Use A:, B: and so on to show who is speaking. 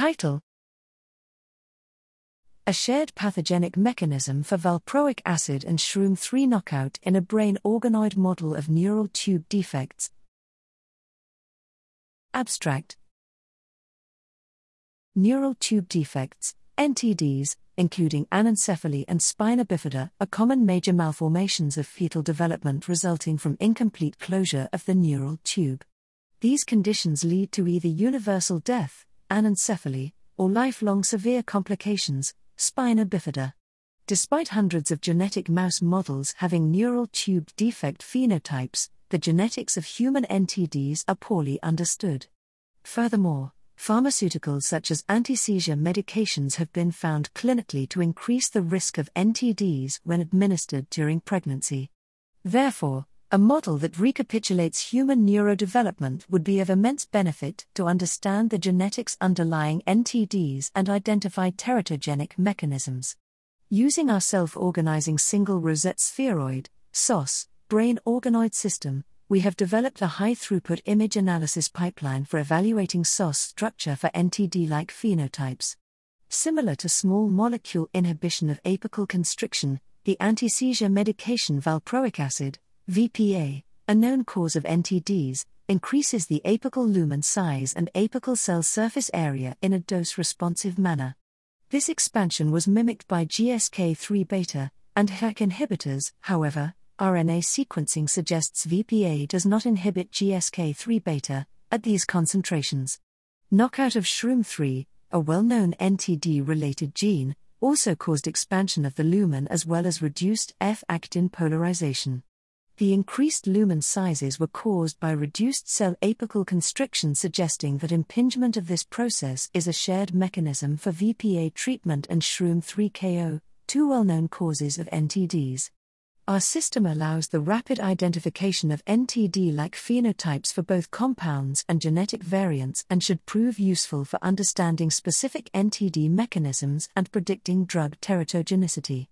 A: Title A shared pathogenic mechanism for valproic acid and shroom 3 knockout in a brain organoid model of neural tube defects. Abstract Neural tube defects, NTDs, including anencephaly and spina bifida, are common major malformations of fetal development resulting from incomplete closure of the neural tube. These conditions lead to either universal death, anencephaly, or lifelong severe complications, spina bifida. Despite hundreds of genetic mouse models having neural tube defect phenotypes, the genetics of human NTDs are poorly understood. Furthermore, pharmaceuticals such as anti seizure medications have been found clinically to increase the risk of NTDs when administered during pregnancy. Therefore, a model that recapitulates human neurodevelopment would be of immense benefit to understand the genetics underlying NTDs and identify teratogenic mechanisms. Using our self organizing single rosette spheroid, SOSRS, brain organoid system, we have developed a high throughput image analysis pipeline for evaluating SOSRS structure for NTD like phenotypes. Similar to small molecule inhibition of apical constriction, the anti seizure medication valproic acid, VPA, a known cause of NTDs, increases the apical lumen size and apical cell surface area in a dose responsive manner. This expansion was mimicked by GSK3 beta and HDAC inhibitors, however, RNA sequencing suggests VPA does not inhibit GSK3 beta at these concentrations. Knockout of SHROOM3, a well known NTD related gene, also caused expansion of the lumen as well as reduced F actin polarization. The increased lumen sizes were caused by reduced cell apical constriction, suggesting that impingement of this process is a shared mechanism for VPA treatment and SHROOM3 KO, two well known causes of NTDs. Our system allows the rapid identification of NTD like phenotypes for both compounds and genetic variants and should prove useful for understanding specific NTD mechanisms and predicting drug teratogenicity.